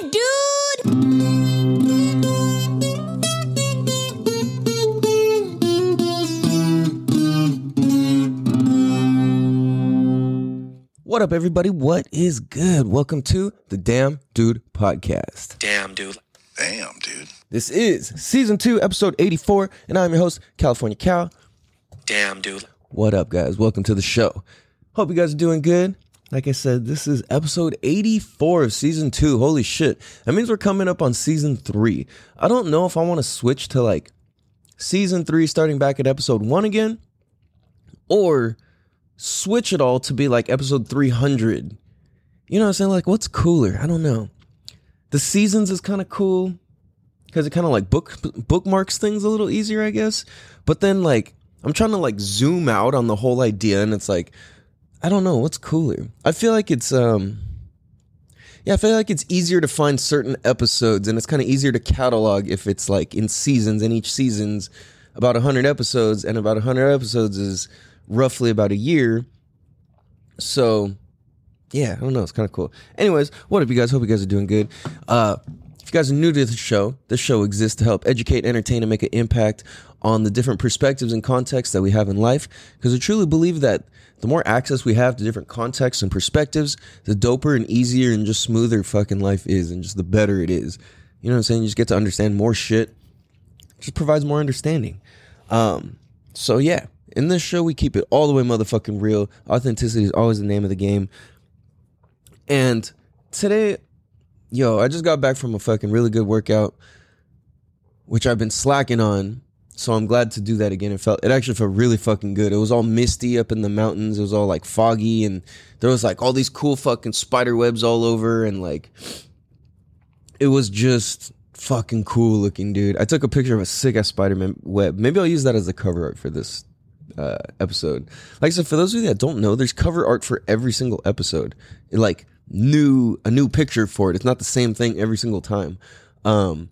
Damn, dude! What up, everybody? What is good? Welcome to the Damn Dude Podcast. Damn, dude. Damn, dude. This is season two, episode 84, and I'm your host, California Cal. Damn, dude. What up, guys? Welcome to the show. Hope you guys are doing good. Like I said, this is episode 84 of season two. Holy shit. That means we're coming up on season three. I don't know if I want to switch to like season three, starting back at episode one again, or switch it all to be like episode 300. You know what I'm saying? Like, what's cooler? I don't know. The seasons is kind of cool because it kind of like book bookmarks things a little easier, I guess. But then like I'm trying to like zoom out on the whole idea, and it's like I don't know what's cooler. I feel like it's um yeah, I feel like it's easier to find certain episodes, and it's kind of easier to catalog if it's like in seasons, and each season's about 100 episodes, and about 100 episodes is roughly about a year. So yeah, I don't know. It's kind of cool. Anyways, what up, you guys? Hope you guys are doing good. Uh, if you guys are new to the show, this show exists to help educate, entertain, and make an impact on the different perspectives and contexts that we have in life. Because I truly believe that the more access we have to different contexts and perspectives, the doper and easier and just smoother fucking life is, and just the better it is. You know what I'm saying? You just get to understand more shit. It just provides more understanding. Um, so yeah, in this show we keep it all the way motherfucking real. Authenticity is always the name of the game. And today, yo, I just got back from a fucking really good workout, which I've been slacking on. So I'm glad to do that again. It felt it actually felt really fucking good. It was all misty up in the mountains. It was all like foggy and there was like all these cool fucking spider webs all over and like it was just fucking cool looking, dude. I took a picture of a sick ass Spider-Man web. Maybe I'll use that as the cover art for this uh, episode. Like I said, for those of you that don't know, there's cover art for every single episode. Like new a new picture for it. It's not the same thing every single time. Um,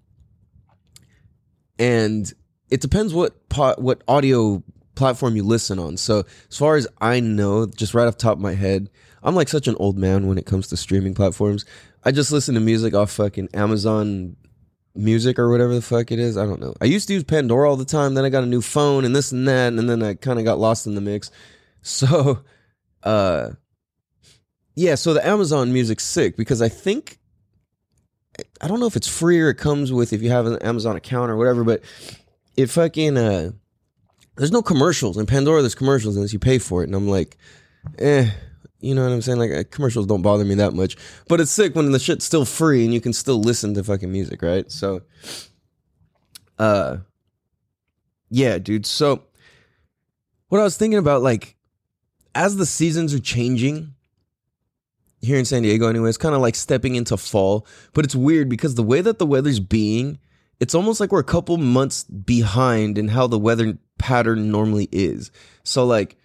and it depends what what audio platform you listen on. So as far as I know, just right off top of my head, I'm like such an old man when it comes to streaming platforms. I just listen to music off fucking Amazon music or whatever the fuck it is. I don't know. I used to use Pandora all the time. Then I got a new phone and this and that, and then I kind of got lost in the mix. So, uh, yeah. So the Amazon music's sick because I think I don't know if it's free or it comes with if you have an Amazon account or whatever, but it fucking uh, there's no commercials in Pandora. There's commercials unless you pay for it, and I'm like, eh. You know what I'm saying? Like uh, commercials don't bother me that much, but it's sick when the shit's still free and you can still listen to fucking music, right? So, uh, yeah, dude. So, what I was thinking about, like, as the seasons are changing here in San Diego, anyway, it's kind of like stepping into fall, but it's weird because the way that the weather's being, it's almost like we're a couple months behind in how the weather pattern normally is. So, like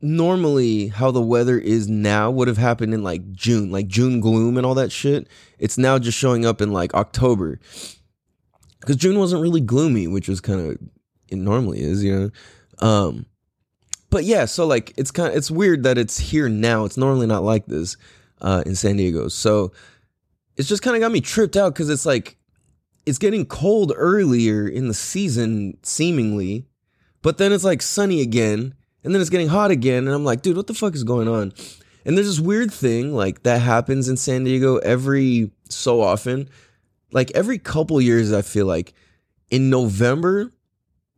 normally how the weather is now would have happened in like June, like June gloom and all that shit. It's now just showing up in like October. Cuz June wasn't really gloomy, which was kind of it normally is, you know. Um but yeah, so like it's kind of it's weird that it's here now. It's normally not like this uh in San Diego. So it's just kind of got me tripped out cuz it's like it's getting cold earlier in the season seemingly, but then it's like sunny again and then it's getting hot again and i'm like dude what the fuck is going on? And there's this weird thing like that happens in san diego every so often. Like every couple years i feel like in november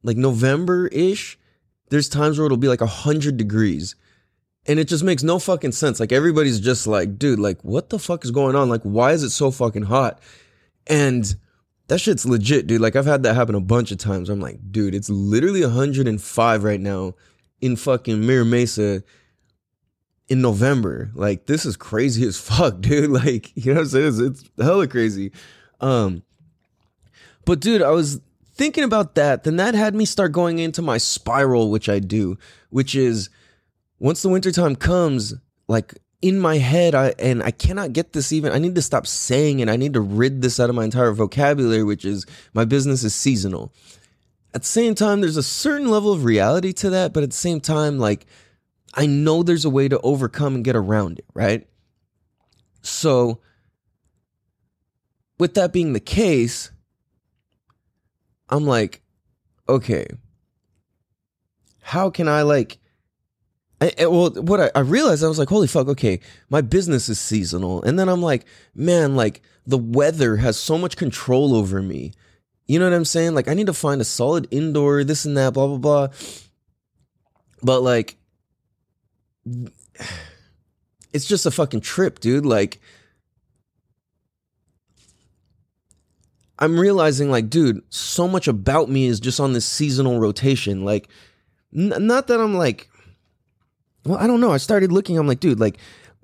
like november-ish there's times where it'll be like 100 degrees and it just makes no fucking sense like everybody's just like dude like what the fuck is going on like why is it so fucking hot and that shit's legit dude like i've had that happen a bunch of times i'm like dude it's literally 105 right now in fucking Mira Mesa in November. Like this is crazy as fuck, dude. Like, you know what I'm saying? It's, it's hella crazy. Um but dude, I was thinking about that, then that had me start going into my spiral, which I do, which is once the wintertime comes, like in my head, I and I cannot get this even. I need to stop saying it. I need to rid this out of my entire vocabulary, which is my business is seasonal at the same time, there's a certain level of reality to that, but at the same time, like, I know there's a way to overcome and get around it, right? So, with that being the case, I'm like, okay, how can I like? I, well, what I, I realized, I was like, holy fuck, okay, my business is seasonal. And then I'm like, man, like the weather has so much control over me. You know what I'm saying? Like, I need to find a solid indoor, this and that, blah, blah, blah. But like, it's just a fucking trip, dude. Like, I'm realizing, like, dude, so much about me is just on this seasonal rotation. Like, n- not that I'm like, well, I don't know. I started looking. I'm like, dude, like,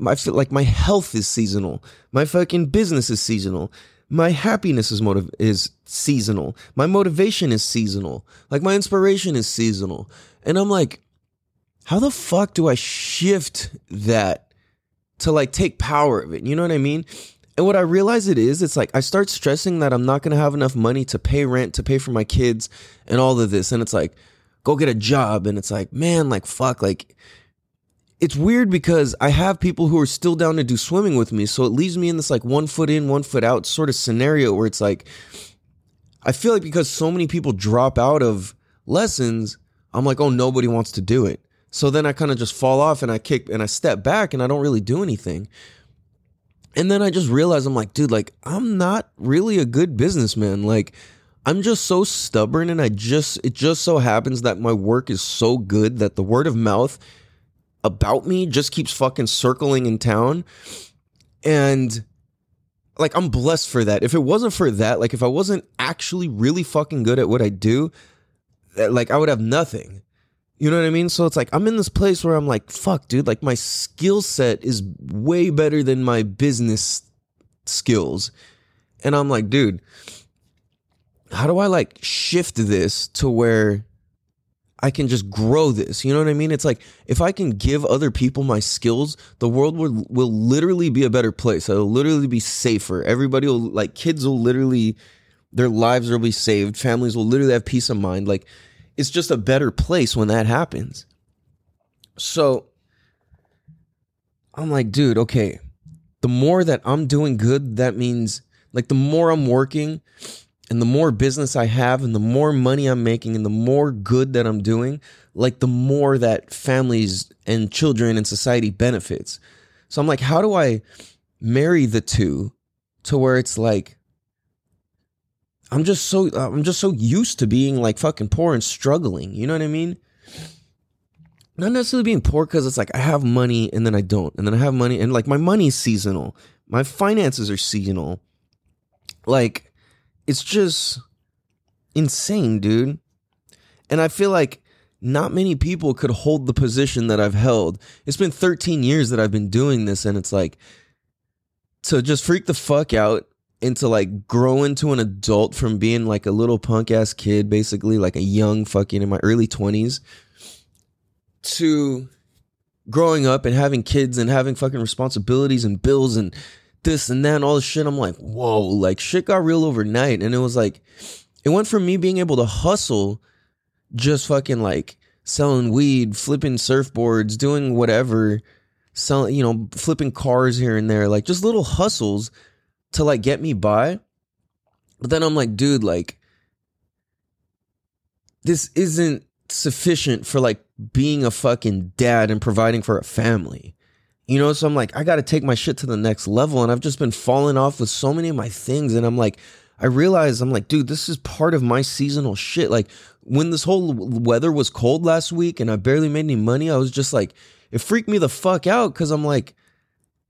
I feel like my health is seasonal. My fucking business is seasonal. My happiness is motiv- is seasonal. My motivation is seasonal. Like my inspiration is seasonal. And I'm like, how the fuck do I shift that to like take power of it? You know what I mean? And what I realize it is, it's like I start stressing that I'm not gonna have enough money to pay rent, to pay for my kids, and all of this. And it's like, go get a job. And it's like, man, like fuck, like it's weird because I have people who are still down to do swimming with me. So it leaves me in this like one foot in, one foot out sort of scenario where it's like, I feel like because so many people drop out of lessons, I'm like, oh, nobody wants to do it. So then I kind of just fall off and I kick and I step back and I don't really do anything. And then I just realize I'm like, dude, like, I'm not really a good businessman. Like, I'm just so stubborn and I just, it just so happens that my work is so good that the word of mouth about me just keeps fucking circling in town. And like I'm blessed for that. If it wasn't for that, like if I wasn't actually really fucking good at what I do, like I would have nothing. You know what I mean? So it's like I'm in this place where I'm like, fuck, dude, like my skill set is way better than my business skills. And I'm like, dude, how do I like shift this to where I can just grow this. You know what I mean? It's like if I can give other people my skills, the world will will literally be a better place. It'll literally be safer. Everybody will like kids will literally their lives will be saved. Families will literally have peace of mind. Like it's just a better place when that happens. So I'm like, dude, okay. The more that I'm doing good, that means like the more I'm working, and the more business I have and the more money I'm making and the more good that I'm doing, like the more that families and children and society benefits. So I'm like, how do I marry the two to where it's like I'm just so I'm just so used to being like fucking poor and struggling. You know what I mean? Not necessarily being poor because it's like I have money and then I don't, and then I have money and like my money's seasonal, my finances are seasonal. Like it's just insane, dude. And I feel like not many people could hold the position that I've held. It's been 13 years that I've been doing this, and it's like to just freak the fuck out and to like grow into an adult from being like a little punk ass kid, basically like a young fucking in my early 20s, to growing up and having kids and having fucking responsibilities and bills and this and that and all this shit. I'm like, whoa, like shit got real overnight. And it was like, it went from me being able to hustle, just fucking like selling weed, flipping surfboards, doing whatever, selling, you know, flipping cars here and there, like just little hustles to like get me by. But then I'm like, dude, like, this isn't sufficient for like being a fucking dad and providing for a family. You know, so I'm like, I got to take my shit to the next level. And I've just been falling off with so many of my things. And I'm like, I realize I'm like, dude, this is part of my seasonal shit. Like when this whole weather was cold last week and I barely made any money, I was just like, it freaked me the fuck out because I'm like,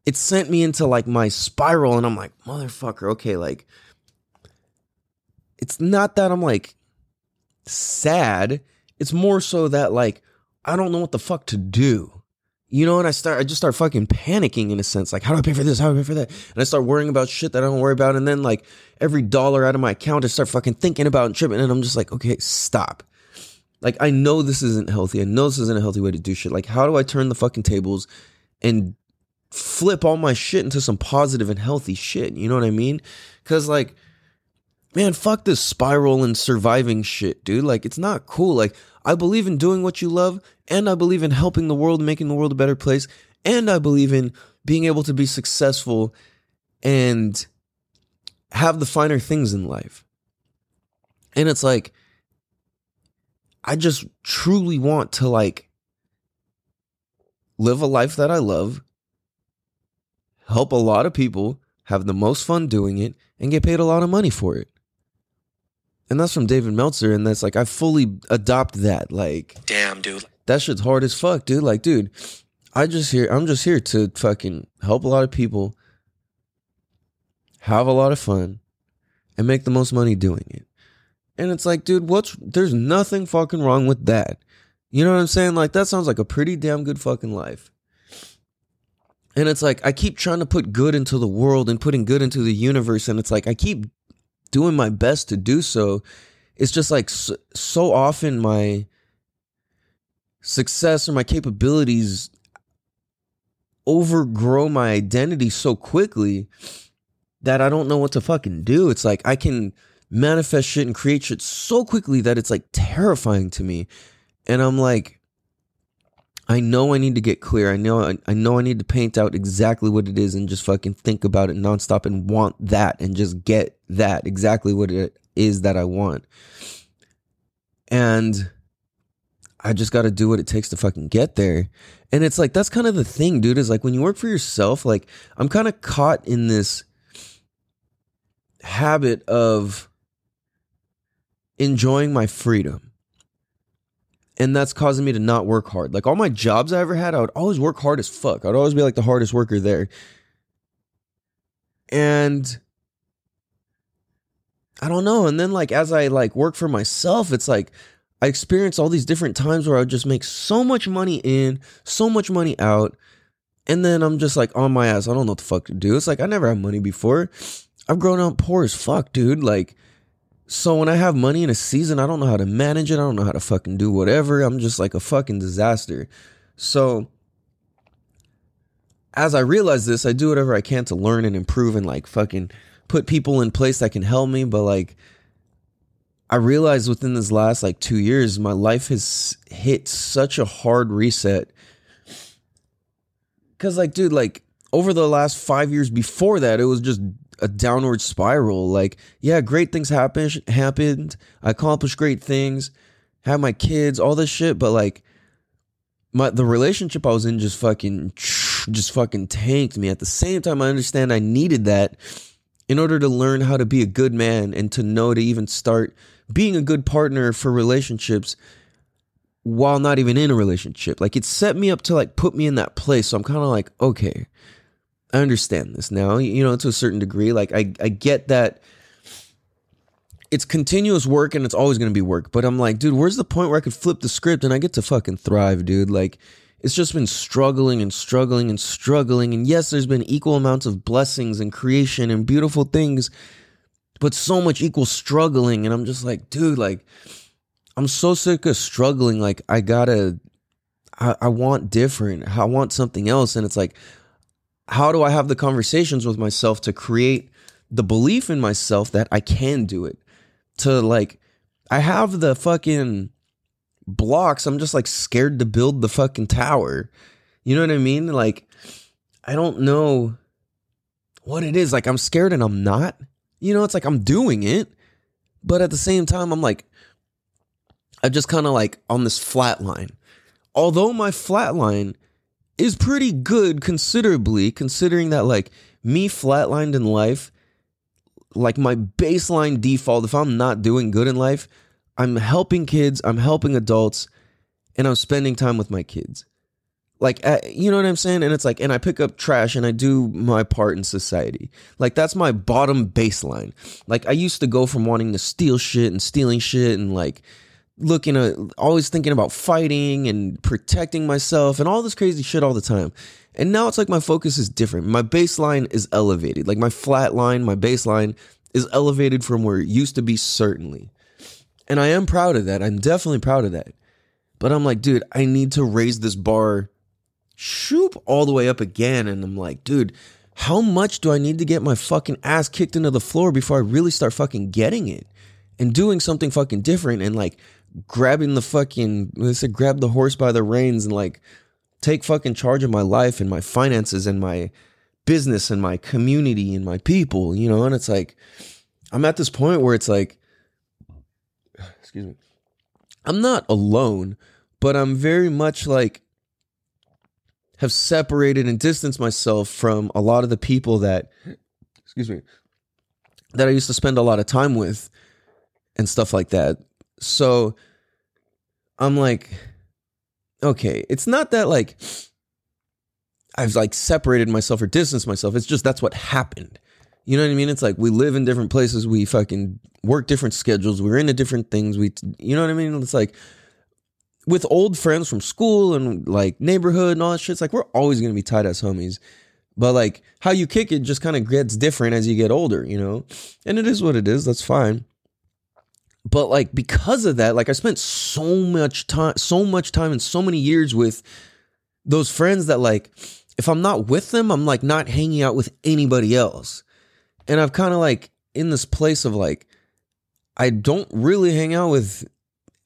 it sent me into like my spiral. And I'm like, motherfucker, okay, like, it's not that I'm like sad. It's more so that like, I don't know what the fuck to do. You know, and I start, I just start fucking panicking in a sense. Like, how do I pay for this? How do I pay for that? And I start worrying about shit that I don't worry about. And then, like, every dollar out of my account, I start fucking thinking about and tripping. And I'm just like, okay, stop. Like, I know this isn't healthy. I know this isn't a healthy way to do shit. Like, how do I turn the fucking tables and flip all my shit into some positive and healthy shit? You know what I mean? Cause, like, man, fuck this spiral and surviving shit, dude. Like, it's not cool. Like, I believe in doing what you love, and I believe in helping the world, making the world a better place, and I believe in being able to be successful and have the finer things in life. And it's like, I just truly want to like live a life that I love, help a lot of people, have the most fun doing it, and get paid a lot of money for it. And that's from David Meltzer, and that's like I fully adopt that. Like, Damn, dude. that shit's hard as fuck, dude. Like, dude, I just here, I'm just here to fucking help a lot of people, have a lot of fun, and make the most money doing it. And it's like, dude, what's there's nothing fucking wrong with that. You know what I'm saying? Like, that sounds like a pretty damn good fucking life. And it's like, I keep trying to put good into the world and putting good into the universe. And it's like, I keep doing my best to do so. It's just like so, so often my success or my capabilities overgrow my identity so quickly that I don't know what to fucking do. It's like I can manifest shit and create shit so quickly that it's like terrifying to me. And I'm like, I know I need to get clear. I know I, I know I need to paint out exactly what it is and just fucking think about it nonstop and want that and just get that exactly what it is that I want. And I just got to do what it takes to fucking get there. And it's like that's kind of the thing, dude, is like when you work for yourself, like I'm kind of caught in this habit of enjoying my freedom. And that's causing me to not work hard. Like all my jobs I ever had, I would always work hard as fuck. I'd always be like the hardest worker there. And I don't know. And then like as I like work for myself, it's like I experience all these different times where I would just make so much money in, so much money out. And then I'm just like on my ass. I don't know what the fuck to do. It's like I never had money before. I've grown up poor as fuck, dude. Like so when I have money in a season, I don't know how to manage it. I don't know how to fucking do whatever. I'm just like a fucking disaster. So as I realize this, I do whatever I can to learn and improve and like fucking put people in place that can help me. But like, I realized within this last like two years, my life has hit such a hard reset. Cause like, dude, like over the last five years before that, it was just a downward spiral. Like, yeah, great things happened. Happened. I accomplished great things. Had my kids, all this shit. But like, my the relationship I was in just fucking, just fucking tanked me. At the same time, I understand I needed that in order to learn how to be a good man and to know to even start being a good partner for relationships while not even in a relationship. Like it set me up to like put me in that place. So I'm kind of like, okay, I understand this now, you know, to a certain degree. Like I, I get that it's continuous work and it's always going to be work. But I'm like, dude, where's the point where I could flip the script and I get to fucking thrive, dude? Like it's just been struggling and struggling and struggling. And yes, there's been equal amounts of blessings and creation and beautiful things, but so much equal struggling. And I'm just like, dude, like, I'm so sick of struggling. Like, I gotta, I, I want different. I want something else. And it's like, how do I have the conversations with myself to create the belief in myself that I can do it? To like, I have the fucking blocks. I'm just like scared to build the fucking tower. You know what I mean? Like, I don't know what it is. Like, I'm scared and I'm not. You know, it's like I'm doing it, but at the same time, I'm like, I'm just kind of like on this flat line. Although my flat line is pretty good considerably, considering that like me flatlined in life, like my baseline default, if I'm not doing good in life, I'm helping kids, I'm helping adults, and I'm spending time with my kids. Like, uh, you know what I'm saying? And it's like, and I pick up trash and I do my part in society. Like, that's my bottom baseline. Like, I used to go from wanting to steal shit and stealing shit and like looking at, always thinking about fighting and protecting myself and all this crazy shit all the time. And now it's like my focus is different. My baseline is elevated. Like, my flat line, my baseline is elevated from where it used to be, certainly. And I am proud of that. I'm definitely proud of that. But I'm like, dude, I need to raise this bar shoop all the way up again. And I'm like, dude, how much do I need to get my fucking ass kicked into the floor before I really start fucking getting it and doing something fucking different and like grabbing the fucking, they said, grab the horse by the reins and like take fucking charge of my life and my finances and my business and my community and my people, you know, and it's like I'm at this point where it's like excuse me. I'm not alone, but I'm very much like have separated and distanced myself from a lot of the people that excuse me that I used to spend a lot of time with and stuff like that. So I'm like okay, it's not that like I've like separated myself or distanced myself. It's just that's what happened. You know what I mean? It's like we live in different places. We fucking work different schedules. We're into different things. We, you know what I mean? It's like with old friends from school and like neighborhood and all that shit. It's like we're always gonna be tight as homies. But like how you kick it just kind of gets different as you get older, you know? And it is what it is. That's fine. But like because of that, like I spent so much time, so much time and so many years with those friends that like if I'm not with them, I'm like not hanging out with anybody else. And I've kind of like in this place of like, I don't really hang out with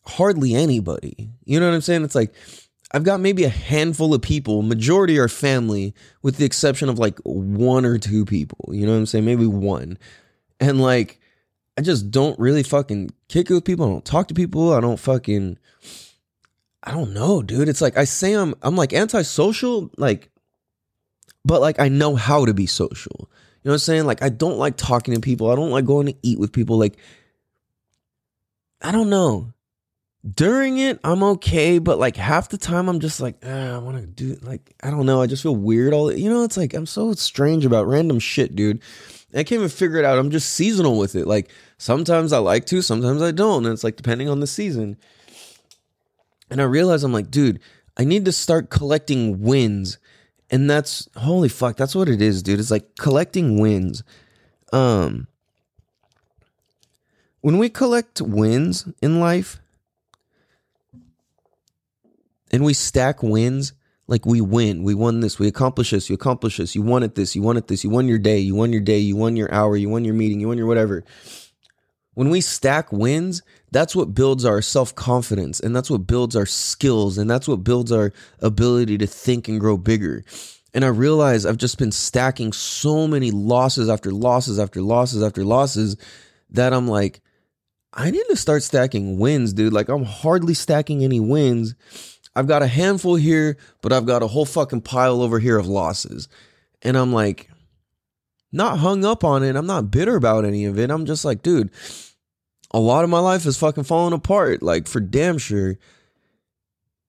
hardly anybody. You know what I'm saying? It's like, I've got maybe a handful of people, majority are family, with the exception of like one or two people. You know what I'm saying? Maybe one. And like, I just don't really fucking kick it with people. I don't talk to people. I don't fucking, I don't know, dude. It's like, I say I'm, I'm like antisocial, like, but like I know how to be social. You know what I'm saying? Like I don't like talking to people. I don't like going to eat with people. Like I don't know. During it, I'm okay, but like half the time, I'm just like, ah, I want to do like I don't know. I just feel weird. All you know, it's like I'm so strange about random shit, dude. I can't even figure it out. I'm just seasonal with it. Like sometimes I like to, sometimes I don't, and it's like depending on the season. And I realize I'm like, dude, I need to start collecting wins. And that's holy fuck that's what it is dude. It's like collecting wins. Um when we collect wins in life and we stack wins like we win. We won this. We accomplish this. You accomplish this. You wanted this. You wanted this. You won your day. You won your day. You won your hour. You won your meeting. You won your whatever when we stack wins, that's what builds our self confidence and that's what builds our skills and that's what builds our ability to think and grow bigger. And I realize I've just been stacking so many losses after losses after losses after losses that I'm like, I need to start stacking wins, dude. Like, I'm hardly stacking any wins. I've got a handful here, but I've got a whole fucking pile over here of losses. And I'm like, not hung up on it. I'm not bitter about any of it. I'm just like, dude, a lot of my life is fucking falling apart, like for damn sure.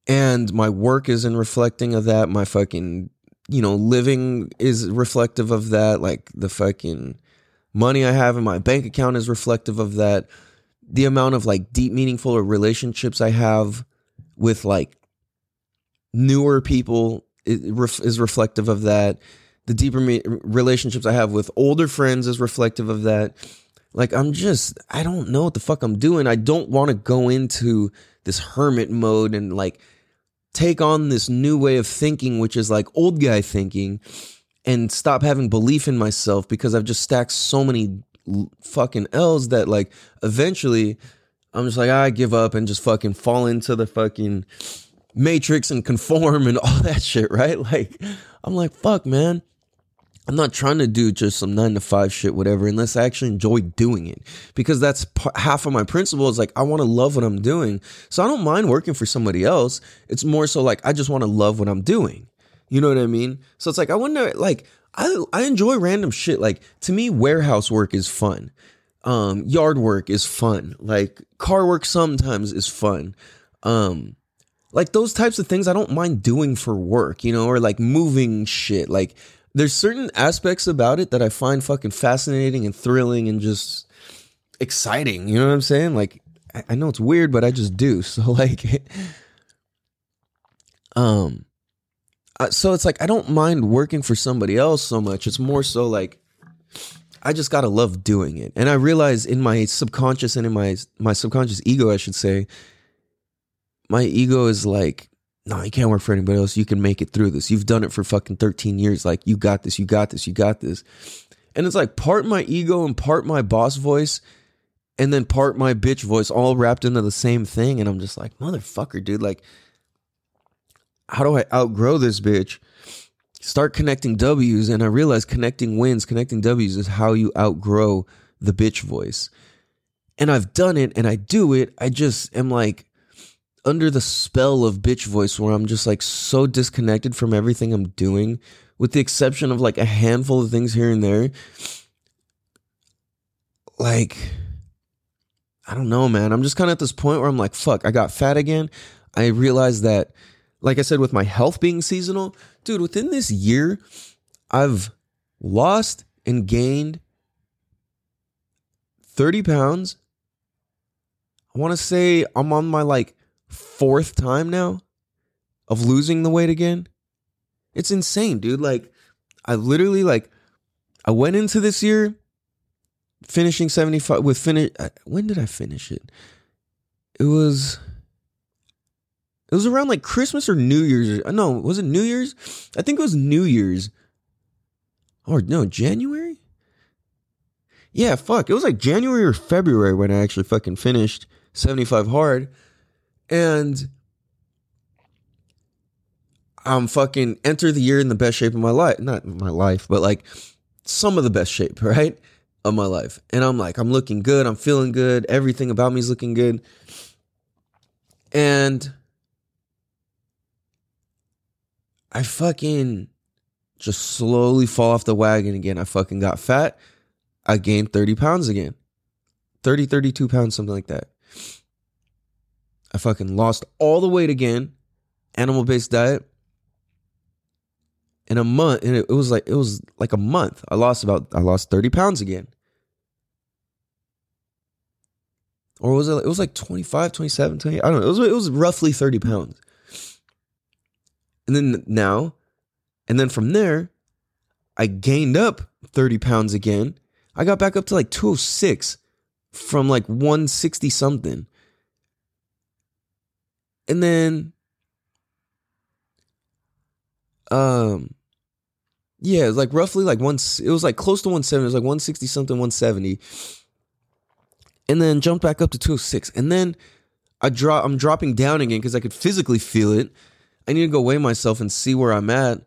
And my work isn't reflecting of that. My fucking, you know, living is reflective of that. Like the fucking money I have in my bank account is reflective of that. The amount of like deep, meaningful relationships I have with like newer people is reflective of that. The deeper relationships I have with older friends is reflective of that like I'm just I don't know what the fuck I'm doing. I don't want to go into this hermit mode and like take on this new way of thinking which is like old guy thinking and stop having belief in myself because I've just stacked so many fucking L's that like eventually I'm just like I give up and just fucking fall into the fucking matrix and conform and all that shit, right? Like I'm like fuck, man. I'm not trying to do just some nine to five shit, whatever, unless I actually enjoy doing it. Because that's half of my principle is like, I want to love what I'm doing. So I don't mind working for somebody else. It's more so like, I just want to love what I'm doing. You know what I mean? So it's like, I wonder, like, I, I enjoy random shit. Like, to me, warehouse work is fun. Um, yard work is fun. Like, car work sometimes is fun. Um, like those types of things I don't mind doing for work, you know, or like moving shit. Like there's certain aspects about it that I find fucking fascinating and thrilling and just exciting. You know what I'm saying? Like, I, know it's weird, but I just do. So like, um, so it's like I don't mind working for somebody else so much. It's more so like I just gotta love doing it. And I realize in my subconscious and in my my subconscious ego, I should say, my ego is like no, you can't work for anybody else. You can make it through this. You've done it for fucking 13 years. Like, you got this, you got this, you got this. And it's like part my ego and part my boss voice and then part my bitch voice all wrapped into the same thing. And I'm just like, motherfucker, dude. Like, how do I outgrow this bitch? start connecting W's. And I realize connecting wins, connecting W's is how you outgrow the bitch voice. And I've done it and I do it. I just am like under the spell of bitch voice where I'm just like so disconnected from everything I'm doing, with the exception of like a handful of things here and there. Like, I don't know, man. I'm just kind of at this point where I'm like, fuck, I got fat again. I realized that, like I said, with my health being seasonal, dude, within this year, I've lost and gained 30 pounds. I want to say I'm on my like fourth time now of losing the weight again. It's insane, dude. Like, I literally, like, I went into this year finishing 75 with finish uh, when did I finish it? It was it was around like Christmas or New Year's. Uh, no, was it New Year's? I think it was New Year's. Or no, January? Yeah, fuck. It was like January or February when I actually fucking finished 75 hard. And I'm fucking enter the year in the best shape of my life. Not my life, but like some of the best shape, right? Of my life. And I'm like, I'm looking good. I'm feeling good. Everything about me is looking good. And I fucking just slowly fall off the wagon again. I fucking got fat. I gained 30 pounds again. 30, 32 pounds, something like that. I fucking lost all the weight again. Animal based diet. In a month, and it, was like it was like a month. I lost about I lost 30 pounds again. Or was it it was like 25, 27, 28, I don't know. It was it was roughly 30 pounds. And then now, and then from there, I gained up 30 pounds again. I got back up to like 206 from like 160 something. And then um yeah, it was like roughly like one it was like close to 170, it was like 160 something, 170. And then jumped back up to 206. And then I drop I'm dropping down again because I could physically feel it. I need to go weigh myself and see where I'm at.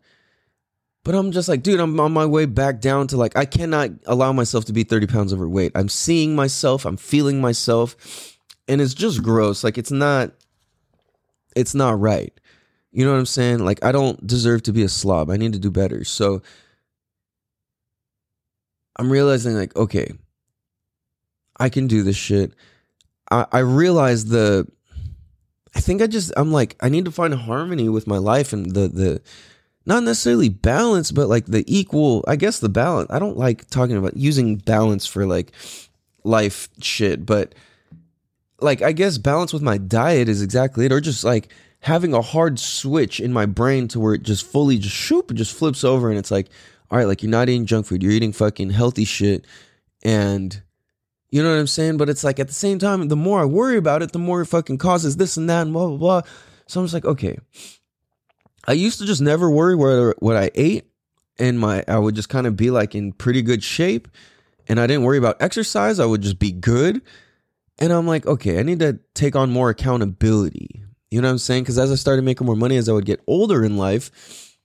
But I'm just like, dude, I'm on my way back down to like, I cannot allow myself to be 30 pounds overweight. I'm seeing myself, I'm feeling myself, and it's just gross. Like, it's not, it's not right. You know what I'm saying? Like, I don't deserve to be a slob. I need to do better. So I'm realizing, like, okay, I can do this shit. I, I realize the, I think I just, I'm like, I need to find a harmony with my life and the, the, not necessarily balance, but like the equal, I guess the balance. I don't like talking about using balance for like life shit, but like I guess balance with my diet is exactly it, or just like having a hard switch in my brain to where it just fully just shoop, just flips over and it's like, all right, like you're not eating junk food, you're eating fucking healthy shit, and you know what I'm saying? But it's like at the same time, the more I worry about it, the more it fucking causes this and that and blah blah blah. So I'm just like, okay, I used to just never worry what what I ate, and my I would just kind of be like in pretty good shape, and I didn't worry about exercise. I would just be good, and I'm like, okay, I need to take on more accountability. You know what I'm saying? Because as I started making more money, as I would get older in life,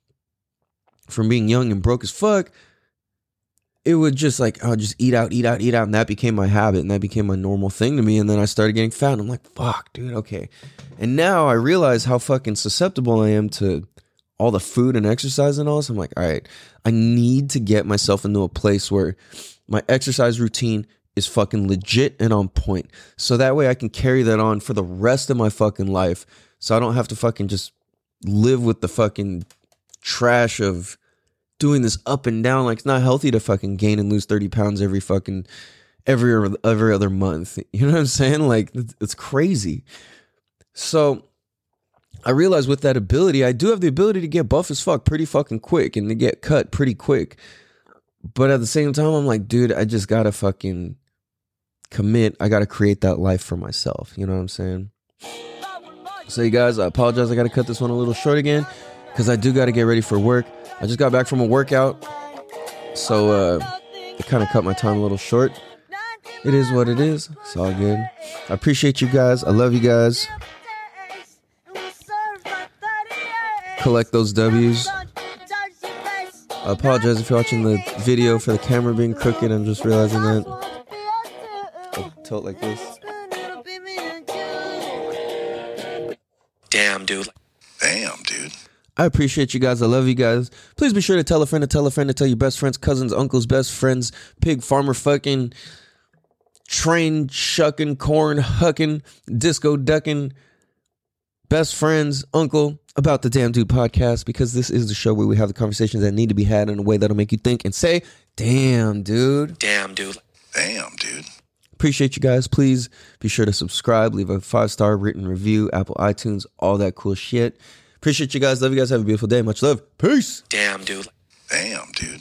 from being young and broke as fuck, it would just like I would just eat out, eat out, eat out, and that became my habit, and that became my normal thing to me. And then I started getting fat, and I'm like, fuck, dude, okay. And now I realize how fucking susceptible I am to all the food and exercise and all this. I'm like, all right, I need to get myself into a place where my exercise routine is fucking legit and on point. So that way I can carry that on for the rest of my fucking life. So I don't have to fucking just live with the fucking trash of doing this up and down. Like it's not healthy to fucking gain and lose 30 pounds every fucking every every other month. You know what I'm saying? Like it's crazy. So I realized with that ability, I do have the ability to get buff as fuck pretty fucking quick and to get cut pretty quick. But at the same time, I'm like, dude, I just gotta fucking commit. I gotta create that life for myself. You know what I'm saying? So, you guys, I apologize. I gotta cut this one a little short again because I do gotta get ready for work. I just got back from a workout, so uh, it kind of cut my time a little short. It is what it is. It's all good. I appreciate you guys. I love you guys. Collect those W's. I apologize if you're watching the video for the camera being crooked. I'm just realizing that. I'll tilt like this. Damn, dude. Damn, dude. I appreciate you guys. I love you guys. Please be sure to tell a friend to tell a friend to tell your best friends, cousins, uncles, best friends, pig farmer fucking, train shucking, corn hucking, disco ducking, best friends, uncle about the Damn Dude podcast because this is the show where we have the conversations that need to be had in a way that'll make you think and say, damn, dude. Damn, dude. Damn, dude. Appreciate you guys. Please be sure to subscribe, leave a five star written review, Apple iTunes, all that cool shit. Appreciate you guys. Love you guys. Have a beautiful day. Much love. Peace. Damn, dude. Damn, dude.